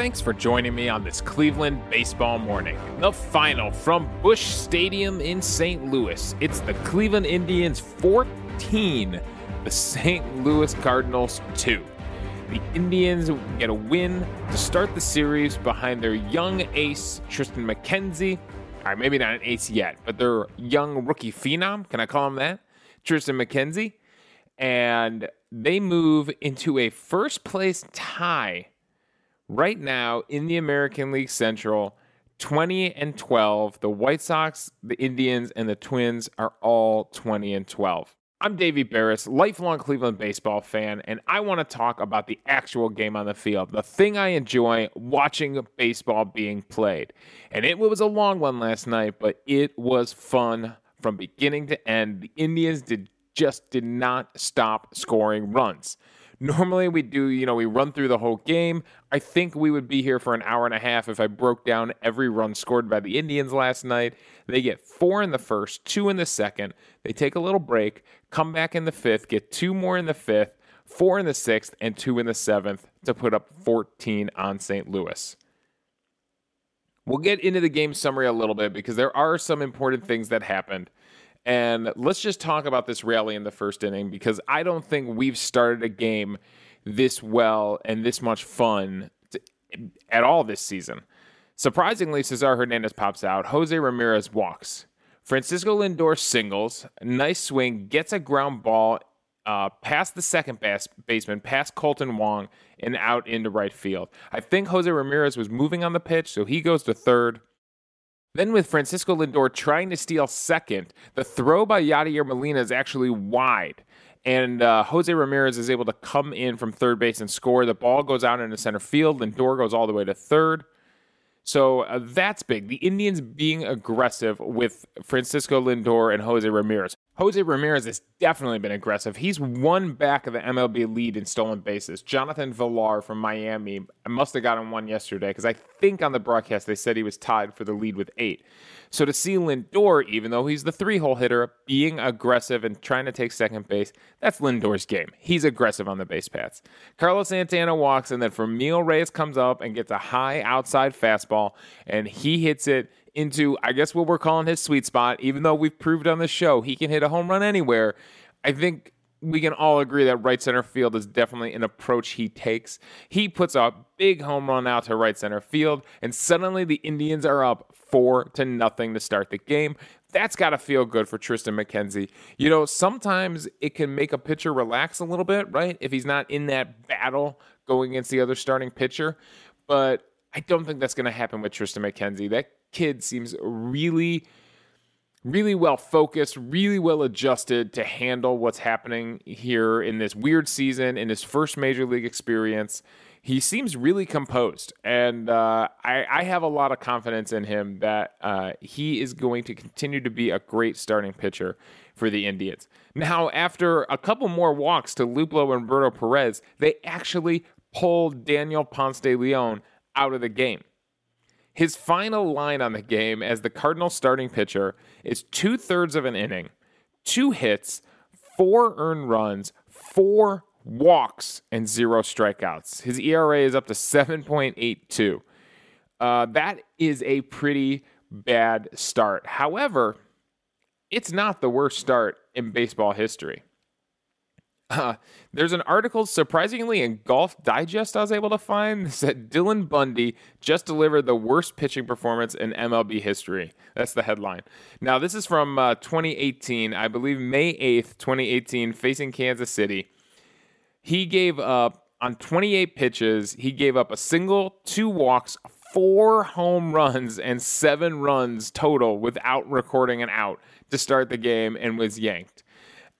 Thanks for joining me on this Cleveland baseball morning. The final from Busch Stadium in St. Louis. It's the Cleveland Indians 14, the St. Louis Cardinals 2. The Indians get a win to start the series behind their young ace, Triston McKenzie. All right, maybe not an ace yet, but their young rookie phenom. Can I call him that? Triston McKenzie. And they move into a first place tie right now in the American League Central, 20 and 12. The White Sox, the Indians, and the Twins are all 20 and 12. I'm Davey Berris, lifelong Cleveland baseball fan, and I want to talk about the actual game on the field, the thing I enjoy watching baseball being played. And it was a long one last night, but it was fun from beginning to end. The Indians did just did not stop scoring runs. Normally we do, you know, we run through the whole game. I think we would be here for an hour and a half if I broke down every run scored by the Indians last night. They get four in the first, two in the second. They take a little break, come back in the fifth, get two more in the fifth, four in the sixth, and two in the seventh to put up 14 on St. Louis. We'll get into the game summary a little bit because there are some important things that happened. And let's just talk about this rally in the first inning because I don't think we've started a game this well and this much fun to, at all this season. Surprisingly, Cesar Hernandez pops out. Jose Ramirez walks. Francisco Lindor singles. Nice swing. Gets a ground ball uh, past the second base, baseman, past Kolten Wong, and out into right field. I think Jose Ramirez was moving on the pitch, so he goes to third. Then, with Francisco Lindor trying to steal second, the throw by Yadier Molina is actually wide. And uh, Jose Ramirez is able to come in from third base and score. The ball goes out into center field. Lindor goes all the way to third. So uh, that's big. The Indians being aggressive with Francisco Lindor and Jose Ramirez. Jose Ramirez has definitely been aggressive. He's one back of the MLB lead in stolen bases. Jonathan Villar from Miami, must have gotten one yesterday because I think on the broadcast they said he was tied for the lead with eight. So to see Lindor, even though he's the three hole hitter, being aggressive and trying to take second base, that's Lindor's game. He's aggressive on the base paths. Carlos Santana walks, and then Franmil Reyes comes up and gets a high outside fastball, and he hits it into, I guess, what we're calling his sweet spot. Even though we've proved on the show he can hit a home run anywhere, I think we can all agree that right center field is definitely an approach he takes. He puts a big home run out to right center field, and suddenly the Indians are up four to nothing to start the game. That's got to feel good for Triston McKenzie. You know, sometimes it can make a pitcher relax a little bit, right? If he's not in that battle going against the other starting pitcher. But I don't think that's going to happen with Triston McKenzie. That kid seems really, really well focused, really well adjusted to handle what's happening here in this weird season, in his first major league experience. He seems really composed, and uh, I, I, have a lot of confidence in him that uh, he is going to continue to be a great starting pitcher for the Indians. Now, after a couple more walks to Luplow and Berto Perez, they actually pulled Daniel Ponce de Leon out of the game. His final line on the game as the Cardinals starting pitcher is two thirds of an inning, two hits, four earned runs, four walks, and zero strikeouts. His ERA is up to 7.82. Uh, that is a pretty bad start. However, it's not the worst start in baseball history. Uh, there's an article, surprisingly, in Golf Digest I was able to find that Dylan Bundy just delivered the worst pitching performance in MLB history. That's the headline. Now, this is from uh, 2018, I believe May 8th, 2018, facing Kansas City. He gave up on 28 pitches, he gave up a single, two walks, four home runs, and seven runs total without recording an out to start the game and was yanked.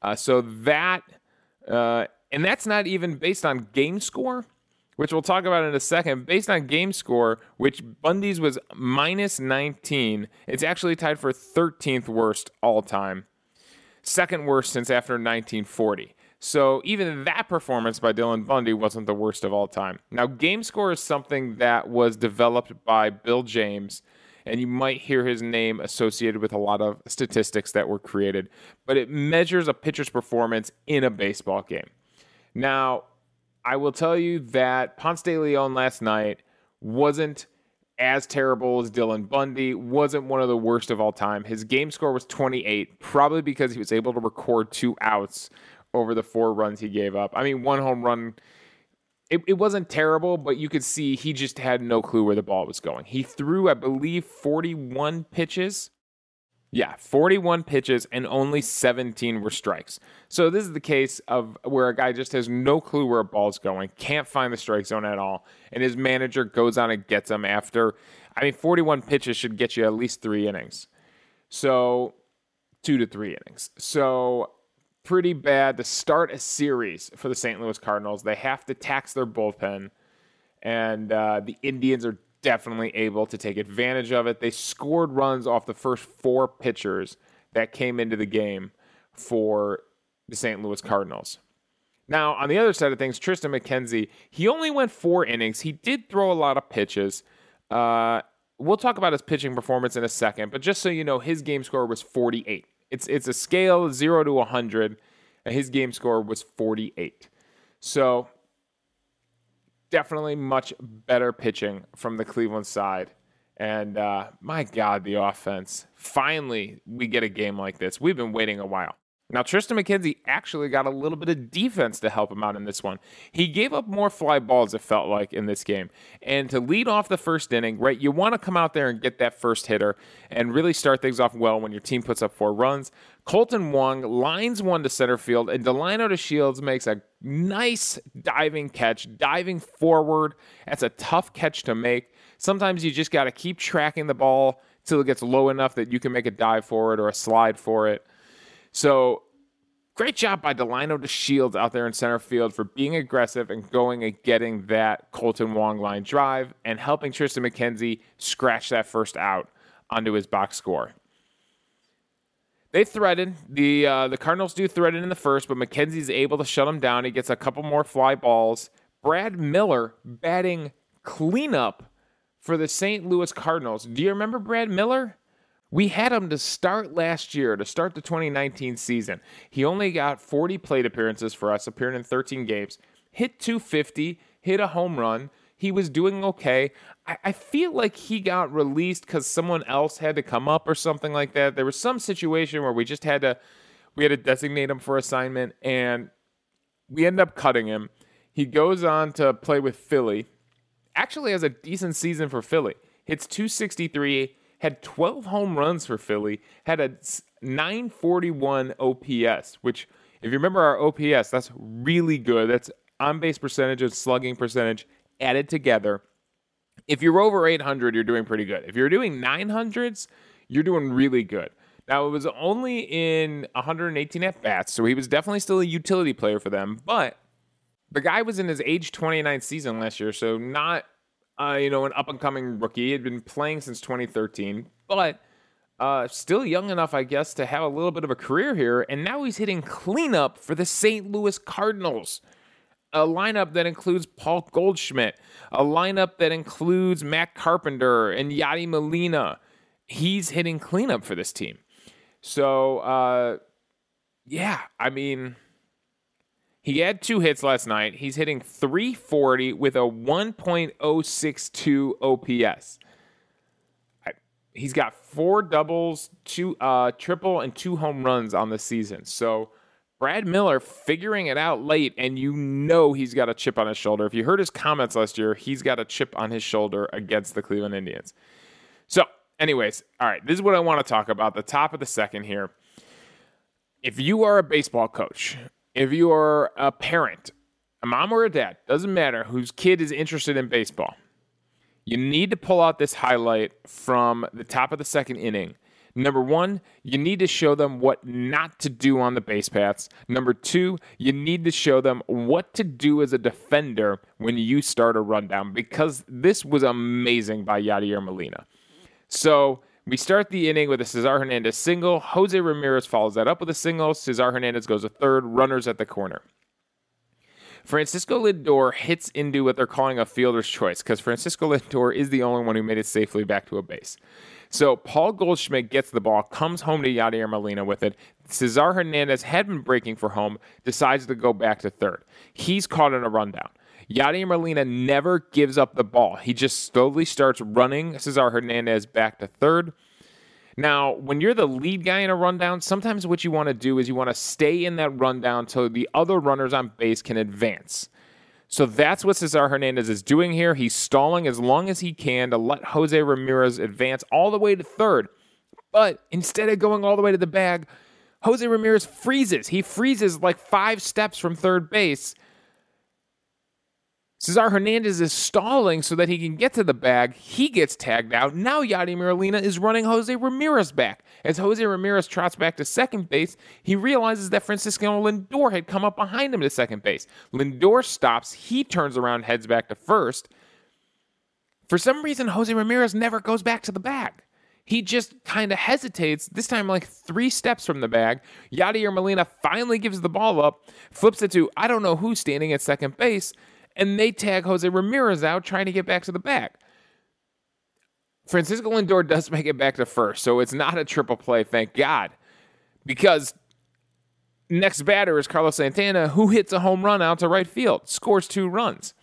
Uh, so that uh, and that's not even based on game score, which we'll talk about in a second. Based on game score, which Bundy's was minus 19, it's actually tied for 13th worst all time, second worst since after 1940. So even that performance by Dylan Bundy wasn't the worst of all time. Now, game score is something that was developed by Bill James and you might hear his name associated with a lot of statistics that were created, but it measures a pitcher's performance in a baseball game. Now, I will tell you that Ponce de Leon last night wasn't as terrible as Dylan Bundy, wasn't one of the worst of all time. His game score was 28, probably because he was able to record two outs over the four runs he gave up. I mean, one home run. It, it wasn't terrible, but you could see he just had no clue where the ball was going. He threw, I believe, 41 pitches yeah, 41 pitches and only 17 were strikes. So this is the case of where a guy just has no clue where a ball's going, can't find the strike zone at all, and his manager goes on and gets him after. I mean, 41 pitches should get you at least three innings. So two to three innings. So pretty bad to start a series for the St. Louis Cardinals. They have to tax their bullpen, and uh, the Indians are definitely able to take advantage of it. They scored runs off the first four pitchers that came into the game for the St. Louis Cardinals. Now, on the other side of things, Triston McKenzie, he only went four innings. He did throw a lot of pitches. Uh, we'll talk about his pitching performance in a second, but just so you know, his game score was 48. It's it's a scale zero to 100, and his game score was 48. So definitely much better pitching from the Cleveland side. And uh, my God, the offense. Finally, we get a game like this. We've been waiting a while. Now, Tristan McKenzie actually got a little bit of defense to help him out in this one. He gave up more fly balls, it felt like, in this game. And to lead off the first inning, right, you want to come out there and get that first hitter and really start things off well when your team puts up four runs. Kolten Wong lines one to center field, and Delino DeShields makes a nice diving catch, diving forward. That's a tough catch to make. Sometimes you just got to keep tracking the ball till it gets low enough that you can make a dive for it or a slide for it. So great job by Delino DeShields out there in center field for being aggressive and going and getting that Kolten Wong line drive and helping Triston McKenzie scratch that first out onto his box score. They threatened the uh, the Cardinals do threaten in the first, but McKenzie's able to shut him down. He gets a couple more fly balls. Brad Miller batting cleanup for the St. Louis Cardinals. Do you remember Brad Miller? We had him to start last year, to start the 2019 season. He only got 40 plate appearances for us, appearing in 13 games, hit 250, hit a home run. He was doing okay. I, I feel like he got released because someone else had to come up or something like that. There was some situation where we just had to we had to designate him for assignment, and we end up cutting him. He goes on to play with Philly. Actually, has a decent season for Philly. Hits 263 had 12 home runs for Philly, had a 941 OPS, which, if you remember our OPS, that's really good. That's on base percentage and slugging percentage added together. If you're over 800, you're doing pretty good. If you're doing 900s, you're doing really good. Now, it was only in 118 at bats, so he was definitely still a utility player for them, but the guy was in his age 29 season last year, so not uh, you know, an up and coming rookie. He had been playing since 2013, but uh, still young enough, I guess, to have a little bit of a career here. And now he's hitting cleanup for the St. Louis Cardinals. A lineup that includes Paul Goldschmidt, a lineup that includes Matt Carpenter and Yadi Molina. He's hitting cleanup for this team. So, uh, yeah, I mean, he had two hits last night. He's hitting 340 with a 1.062 OPS. he's got four doubles, two uh, triple, and two home runs on the season. So Brad Miller figuring it out late, and you know he's got a chip on his shoulder. If you heard his comments last year, he's got a chip on his shoulder against the Cleveland Indians. So, anyways, all right, this is what I want to talk about. The top of the second here. If you are a baseball coach if you are a parent, a mom or a dad, doesn't matter, whose kid is interested in baseball, you need to pull out this highlight from the top of the second inning. Number one, you need to show them what not to do on the base paths. Number two, you need to show them what to do as a defender when you start a rundown because this was amazing by Yadier Molina. So we start the inning with a Cesar Hernandez single. Jose Ramirez follows that up with a single. Cesar Hernandez goes a third. Runners at the corner. Francisco Lindor hits into what they're calling a fielder's choice because Francisco Lindor is the only one who made it safely back to a base. So Paul Goldschmidt gets the ball, comes home to Yadier Molina with it. Cesar Hernandez had been breaking for home, decides to go back to third. He's caught in a rundown. Yadier Molina never gives up the ball. He just slowly starts running Cesar Hernandez back to third. Now, when you're the lead guy in a rundown, sometimes what you want to do is you want to stay in that rundown until the other runners on base can advance. So that's what Cesar Hernandez is doing here. He's stalling as long as he can to let Jose Ramirez advance all the way to third. But instead of going all the way to the bag, Jose Ramirez freezes. He freezes like five steps from third base Cesar Hernandez is stalling so that he can get to the bag. He gets tagged out. Now Yadier Molina is running Jose Ramirez back. As Jose Ramirez trots back to second base, he realizes that Francisco Lindor had come up behind him to second base. Lindor stops. He turns around, heads back to first. For some reason, Jose Ramirez never goes back to the bag. He just kind of hesitates, this time like three steps from the bag. Yadier Molina finally gives the ball up, flips it to I don't know who's standing at second base, and they tag Jose Ramirez out trying to get back to the back. Francisco Lindor does make it back to first, so it's not a triple play, thank God, because next batter is Carlos Santana, who hits a home run out to right field, scores two runs.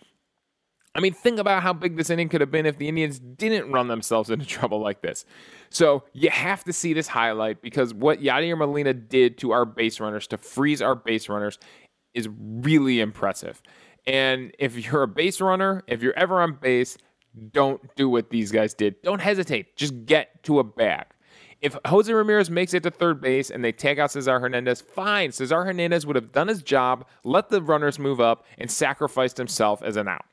I mean, think about how big this inning could have been if the Indians didn't run themselves into trouble like this. So you have to see this highlight because what Yadier Molina did to our base runners to freeze our base runners is really impressive. And if you're a base runner, if you're ever on base, don't do what these guys did. Don't hesitate. Just get to a bag. If Jose Ramirez makes it to third base and they tag out Cesar Hernandez, fine. Cesar Hernandez would have done his job, let the runners move up, and sacrificed himself as an out.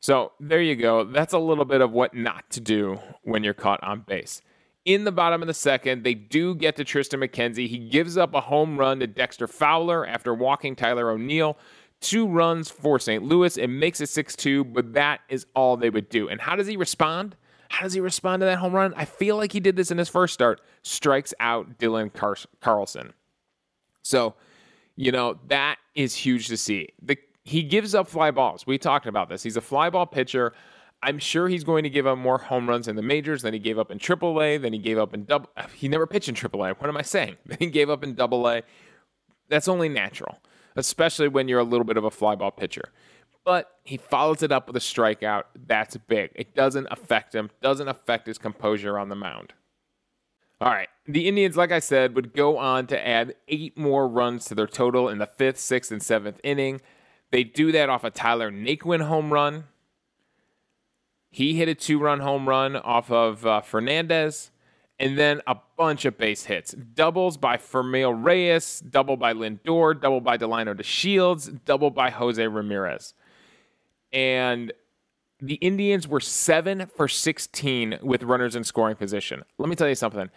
So there you go. That's a little bit of what not to do when you're caught on base. In the bottom of the second, they do get to Triston McKenzie. He gives up a home run to Dexter Fowler after walking Tyler O'Neill two runs for St. Louis. It makes it 6 2, but that is all they would do. And how does he respond? How does he respond to that home run? I feel like he did this in his first start. Strikes out Dylan Car- Carlson. So, you know, that is huge to see. The, he gives up fly balls. We talked about this. He's a fly ball pitcher. I'm sure he's going to give up more home runs in the majors than he gave up in AAA, than he gave up in double. He never pitched in AAA. What am I saying? Then he gave up in Double A. That's only natural especially when you're a little bit of a flyball pitcher. But he follows it up with a strikeout. That's big. It doesn't affect him, doesn't affect his composure on the mound. All right. The Indians, like I said, would go on to add eight more runs to their total in the fifth, sixth, and seventh inning. They do that off a Tyler Naquin home run. He hit a two run home run off of uh, Fernandez and then a bunch of base hits. Doubles by Franmil Reyes, double by Lindor, double by Delino DeShields, double by Jose Ramirez. And the Indians were 7 for 16 with runners in scoring position. Let me tell you something.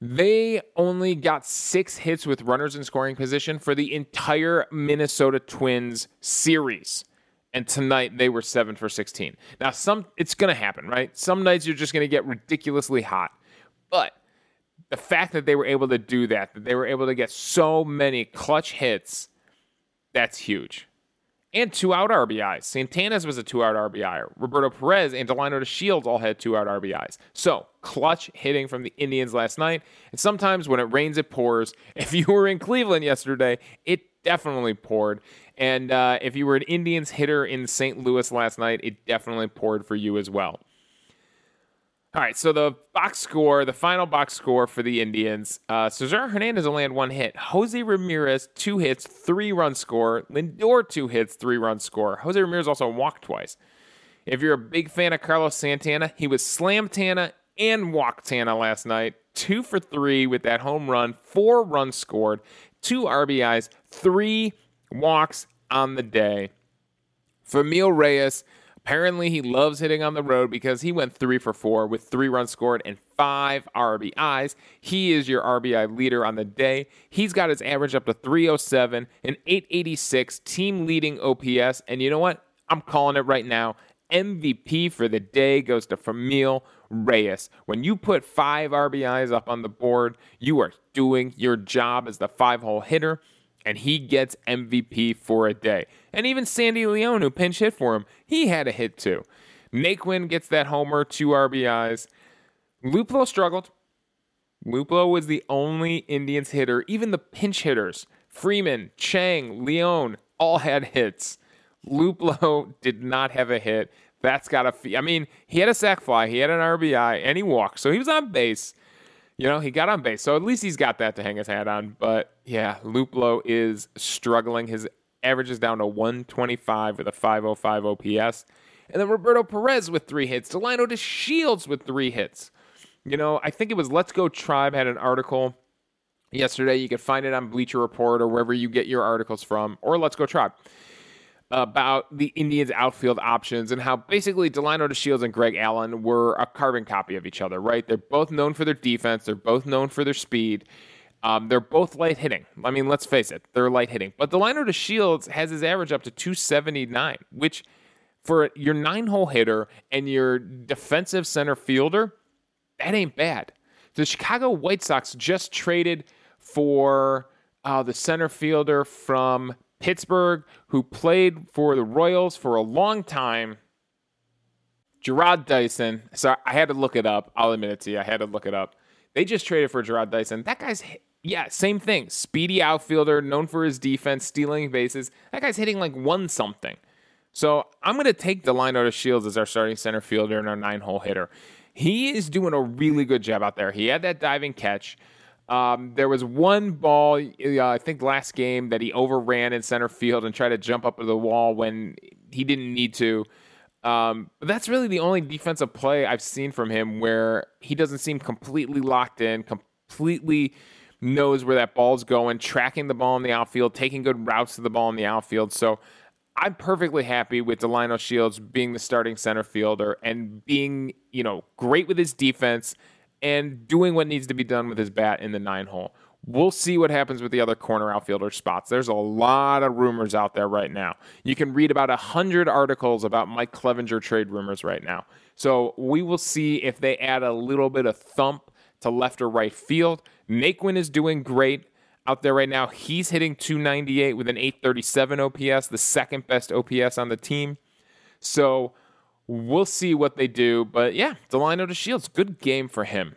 They only got six hits with runners in scoring position for the entire Minnesota Twins series. And tonight they were 7 for 16. Now some it's to happen, right? Some nights you're just to get ridiculously hot. But the fact that they were able to do that, that they were able to get so many clutch hits, that's huge. And two out RBIs. Santana's was a two out RBI. Roberto Perez and Delino DeShields all had two out RBIs. So, clutch hitting from the Indians last night. And sometimes when it rains, it pours. If you were in Cleveland yesterday, it definitely poured. And uh, if you were an Indians hitter in St. Louis last night, it definitely poured for you as well. All right, so the box score, the final box score for the Indians, uh, Cesar Hernandez only had one hit. Jose Ramirez, two hits, three run score. Lindor, two hits, three run score. Jose Ramirez also walked twice. If you're a big fan of Carlos Santana, he was slam Tana and walk Tana last night. Two for three with that home run, four runs scored, two RBIs, three walks on the day. Franmil Reyes, Apparently, he loves hitting on the road because he went three for four with three runs scored and five RBIs. He is your RBI leader on the day. He's got his average up to 307, an 886 team leading OPS. And you know what? I'm calling it right now. MVP for the day goes to Franmil Reyes. When you put five RBIs up on the board, you are doing your job as the five hole hitter and he gets MVP for a day. And even Sandy Leon, who pinch hit for him, he had a hit too. Naquin gets that homer, two RBIs. Luplow struggled. Luplow was the only Indians hitter. Even the pinch hitters, Freeman, Chang, Leon, all had hits. Luplow did not have a hit. That's got to. I mean, he had a sac fly, he had an RBI, and he walked, so he was on base. You know, he got on base, so at least he's got that to hang his hat on. But yeah, Luplow is struggling. His average is down to 125 with a 505 OPS. And then Roberto Perez with three hits. Delano Delino DeShields with three hits. You know, I think it was Let's Go Tribe had an article yesterday. You can find it on Bleacher Report or wherever you get your articles from, or Let's Go Tribe about the Indians' outfield options and how basically Delino DeShields and Greg Allen were a carbon copy of each other, right? They're both known for their defense, they're both known for their speed. Um, they're both light hitting. I mean, let's face it, they're light hitting. But Delino DeShields has his average up to 279, which for your nine hole hitter and your defensive center fielder, that ain't bad. The Chicago White Sox just traded for uh, the center fielder from Pittsburgh, who played for the Royals for a long time. Jarrod Dyson. So I had to look it up. I'll admit it to you. I had to look it up. They just traded for Jarrod Dyson. That guy's, yeah, same thing. Speedy outfielder, known for his defense, stealing bases. That guy's hitting like one something. So I'm going to take Delino Shields as our starting center fielder and our nine hole hitter. He is doing a really good job out there. He had that diving catch. Um, there was one ball, uh, I think last game, that he overran in center field and tried to jump up to the wall when he didn't need to. Um, but that's really the only defensive play I've seen from him where he doesn't seem completely locked in, completely knows where that ball's going, tracking the ball in the outfield, taking good routes to the ball in the outfield. So I'm perfectly happy with Delino Shields being the starting center fielder and being, you know, great with his defense and doing what needs to be done with his bat in the nine hole. We'll see what happens with the other corner outfielder spots. There's a lot of rumors out there right now. You can read about a hundred articles about Mike Clevinger trade rumors right now. So we will see if they add a little bit of thump to left or right field. Naquin is doing great out there right now. He's hitting 298 with an 837 OPS, the second best OPS on the team. So we'll see what they do. But yeah, Delino DeShields, good game for him.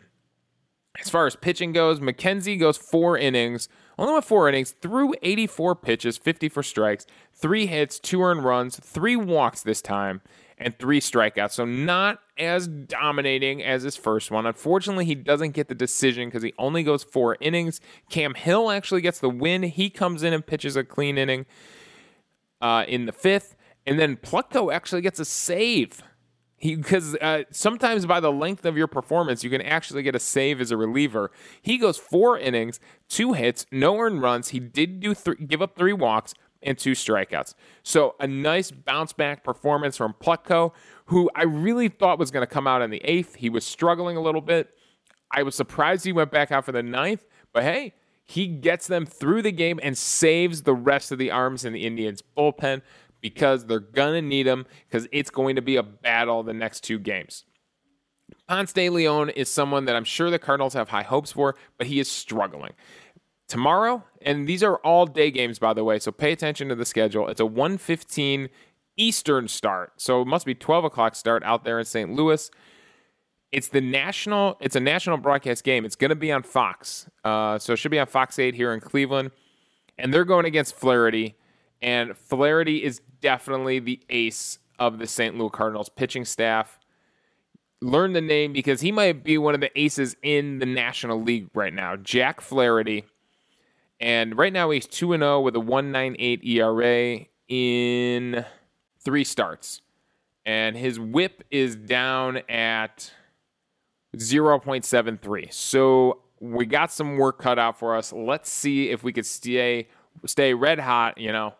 As far as pitching goes, McKenzie goes four innings, only went four innings, threw 84 pitches, 50 for strikes, three hits, two earned runs, three walks this time, and three strikeouts. So not as dominating as his first one. Unfortunately, he doesn't get the decision because he only goes four innings. Cam Hill actually gets the win. He comes in and pitches a clean inning uh, in the fifth. And then Plutko actually gets a save. Because uh, sometimes by the length of your performance, you can actually get a save as a reliever. He goes four innings, two hits, no earned runs. He did do th- give up three walks, and two strikeouts. So a nice bounce back performance from Plutko, who I really thought was going to come out in the eighth. He was struggling a little bit. I was surprised he went back out for the ninth, but hey, he gets them through the game and saves the rest of the arms in the Indians bullpen because they're going to need him because it's going to be a battle the next two games. Ponce de Leon is someone that I'm sure the Cardinals have high hopes for, but he is struggling tomorrow, and these are all day games, by the way, so pay attention to the schedule. It's a 115 Eastern start, so it must be 12 o'clock start out there in St. Louis. It's the national. It's a national broadcast game. It's going to be on Fox, uh, so it should be on Fox 8 here in Cleveland, and they're going against Flaherty, and Flaherty is definitely the ace of the St. Louis Cardinals pitching staff. Learn the name because he might be one of the aces in the National League right now. Jack Flaherty and right now he's 2 0 with a 198 ERA in three starts. And his whip is down at 0.73. So we got some work cut out for us. Let's see if we could stay stay red hot, you know.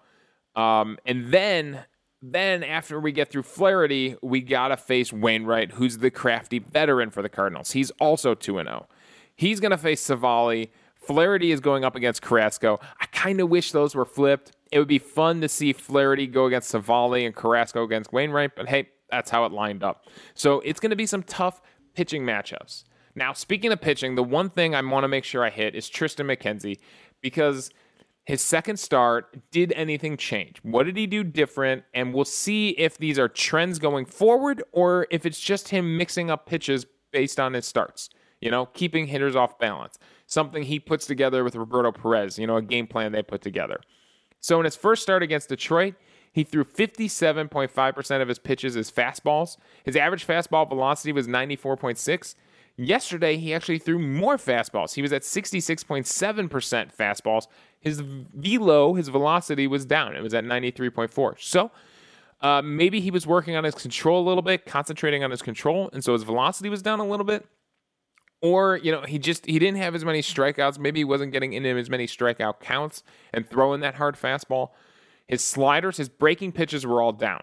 Um, and then then after we get through Flaherty, we gotta face Wainwright, who's the crafty veteran for the Cardinals. He's also 2 and 0. He's gonna face Civale. Flaherty is going up against Carrasco. I kind of wish those were flipped. It would be fun to see Flaherty go against Civale and Carrasco against Wainwright, but hey, that's how it lined up. So it's going to be some tough pitching matchups. Now, speaking of pitching, the one thing I want to make sure I hit is Triston McKenzie because his second start, did anything change? What did he do different? And we'll see if these are trends going forward or if it's just him mixing up pitches based on his starts, you know, keeping hitters off balance something he puts together with Roberto Perez, you know, a game plan they put together. So in his first start against Detroit, He threw 57.5% of his pitches as fastballs. His average fastball velocity was 94.6. Yesterday, he actually threw more fastballs. He was at 66.7% fastballs. His velo, his velocity was down. It was at 93.4. So uh, maybe he was working on his control a little bit, concentrating on his control, and so his velocity was down a little bit. Or, you know, he just he didn't have as many strikeouts. Maybe he wasn't getting into as many strikeout counts and throwing that hard fastball. His sliders, his breaking pitches were all down.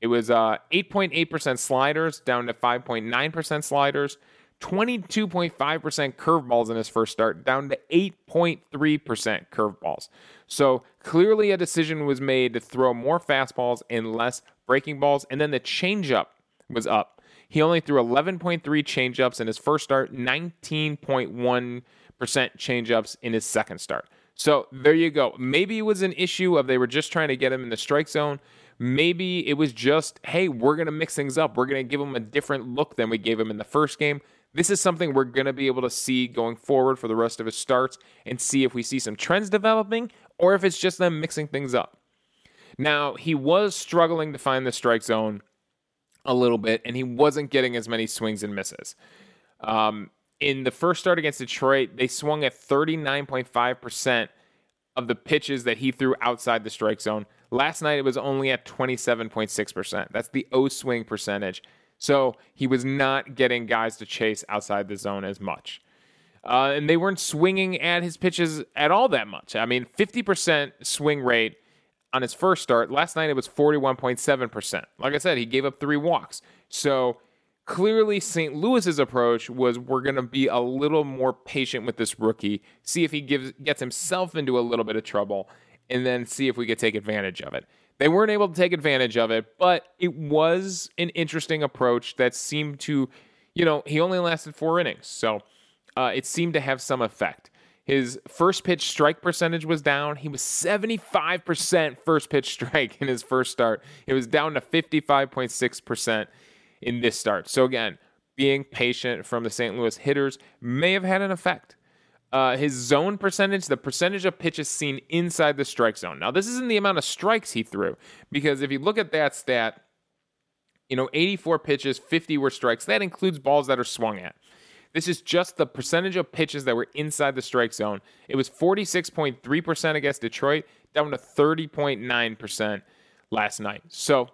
It was uh, 8.8% sliders down to 5.9% sliders. 22.5% curveballs in his first start, down to 8.3% curveballs. So clearly, a decision was made to throw more fastballs and less breaking balls. And then the changeup was up. He only threw 11.3 changeups in his first start, 19.1% changeups in his second start. So there you go. Maybe it was an issue of they were just trying to get him in the strike zone. Maybe it was just, hey, we're going to mix things up. We're going to give him a different look than we gave him in the first game. This is something we're going to be able to see going forward for the rest of his starts and see if we see some trends developing or if it's just them mixing things up. Now, he was struggling to find the strike zone a little bit, and he wasn't getting as many swings and misses. Um, in the first start against Detroit, they swung at 39.5% of the pitches that he threw outside the strike zone. Last night, it was only at 27.6%. That's the O swing percentage. So he was not getting guys to chase outside the zone as much. Uh, and they weren't swinging at his pitches at all that much. I mean, 50% swing rate on his first start. Last night it was 41.7%. Like I said, he gave up three walks. So clearly, St. Louis's approach was we're going to be a little more patient with this rookie, see if he gives gets himself into a little bit of trouble, and then see if we could take advantage of it. They weren't able to take advantage of it, but it was an interesting approach that seemed to, you know, he only lasted four innings. So uh, it seemed to have some effect. His first pitch strike percentage was down. He was 75% first pitch strike in his first start. It was down to 55.6% in this start. So, again, being patient from the St. Louis hitters may have had an effect. Uh, his zone percentage, the percentage of pitches seen inside the strike zone. Now, this isn't the amount of strikes he threw, because if you look at that stat, you know, 84 pitches, 50 were strikes. That includes balls that are swung at. This is just the percentage of pitches that were inside the strike zone. It was 46.3% against Detroit, down to 30.9% last night. So,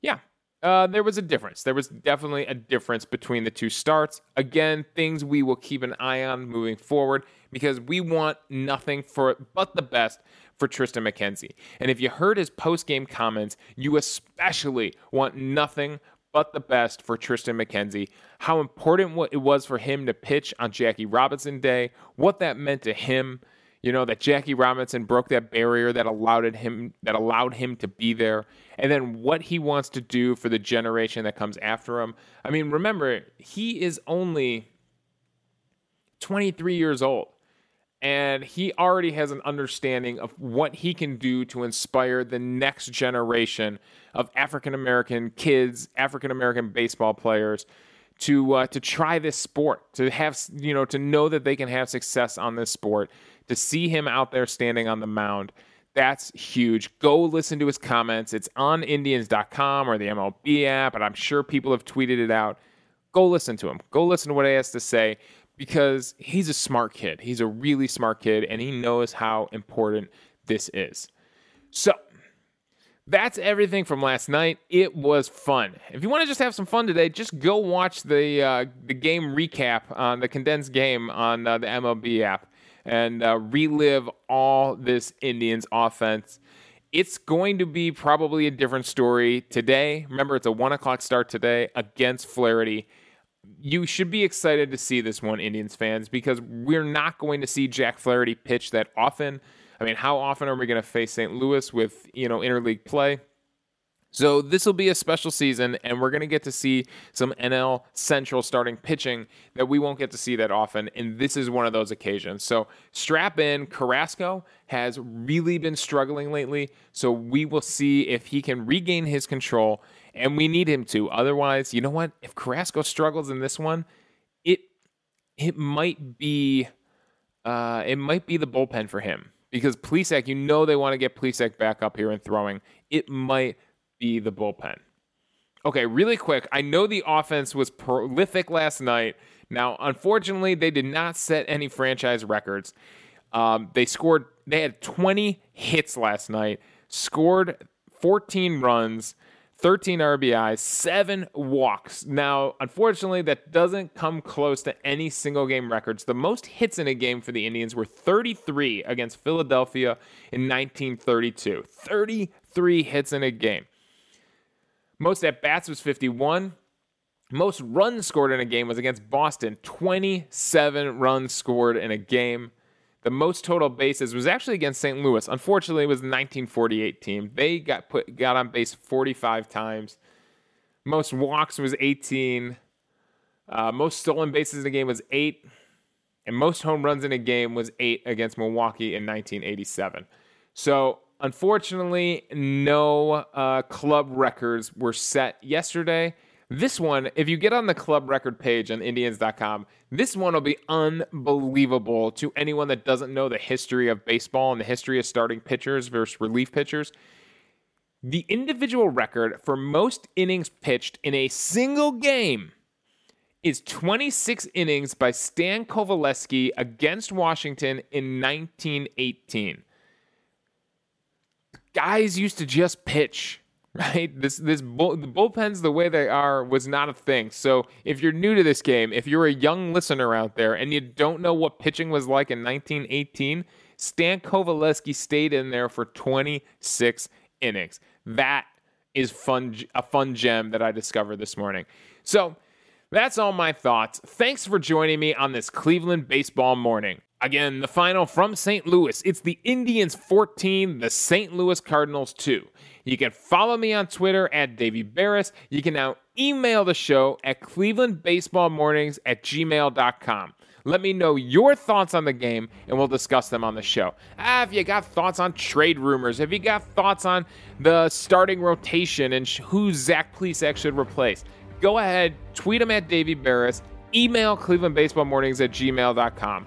yeah, uh, there was a difference. There was definitely a difference between the two starts. Again, things we will keep an eye on moving forward because we want nothing for but the best for Triston McKenzie. And if you heard his post game comments, you especially want nothing but the best for Triston McKenzie. How important it was for him to pitch on Jackie Robinson Day, what that meant to him. You know that Jackie Robinson broke that barrier that allowed him that allowed him to be there, and then what he wants to do for the generation that comes after him. I mean, remember he is only 23 years old and he already has an understanding of what he can do to inspire the next generation of African American kids, African American baseball players to uh, to try this sport, to have you know to know that they can have success on this sport, to see him out there standing on the mound. That's huge. Go listen to his comments. It's on Indians.com or the MLB app, and I'm sure people have tweeted it out. Go listen to him. Go listen to what he has to say because he's a smart kid. He's a really smart kid, and he knows how important this is. So, that's everything from last night. It was fun. If you want to just have some fun today, just go watch the uh, the game recap on the condensed game on uh, the MLB app and uh, relive all this Indians offense. It's going to be probably a different story today. Remember, it's a one o'clock start today against Flaherty you should be excited to see this one, Indians fans, because we're not going to see Jack Flaherty pitch that often. I mean, how often are we going to face St. Louis with you know interleague play? So this will be a special season, and we're going to get to see some NL Central starting pitching that we won't get to see that often, and this is one of those occasions. So strap in. Carrasco has really been struggling lately, so we will see if he can regain his control and we need him to. Otherwise, you know what? If Carrasco struggles in this one, it it might be uh, it might be the bullpen for him because Plesac, you know they want to get Plesac back up here and throwing. It might be the bullpen. Okay, really quick. I know the offense was prolific last night. Now, unfortunately, they did not set any franchise records. Um, they scored, they had 20 hits last night, scored 14 runs, 13 RBIs, seven walks. Now, unfortunately, that doesn't come close to any single game records. The most hits in a game for the Indians were 33 against Philadelphia in 1932. 33 hits in a game. Most at bats was 51. Most runs scored in a game was against Boston. 27 runs scored in a game. The most total bases was actually against St. Louis. Unfortunately, it was the 1948 team. They got put got on base 45 times. Most walks was 18. Uh, most stolen bases in a game was eight, and most home runs in a game was eight against Milwaukee in 1987. So Unfortunately, no uh, club records were set yesterday. This one, if you get on the club record page on Indians.com, this one will be unbelievable to anyone that doesn't know the history of baseball and the history of starting pitchers versus relief pitchers. The individual record for most innings pitched in a single game is 26 innings by Stan Coveleski against Washington in 1918 guys used to just pitch right? This this bull, the bullpens the way they are was not a thing. So if you're new to this game, if you're a young listener out there and you don't know what pitching was like in 1918, Stan Coveleski stayed in there for 26 innings. That is fun a fun gem that I discovered this morning. So that's all my thoughts. Thanks for joining me on this Cleveland baseball morning. Again, the final from St. Louis. It's the Indians 14, the St. Louis Cardinals 2. You can follow me on Twitter at Davey Berris. You can now email the show at clevelandbaseballmornings at gmail.com. Let me know your thoughts on the game, and we'll discuss them on the show. Ah, if you got thoughts on trade rumors, if you got thoughts on the starting rotation and who Zach Plesac should replace, go ahead, tweet them at Davey Berris, email clevelandbaseballmornings at gmail.com.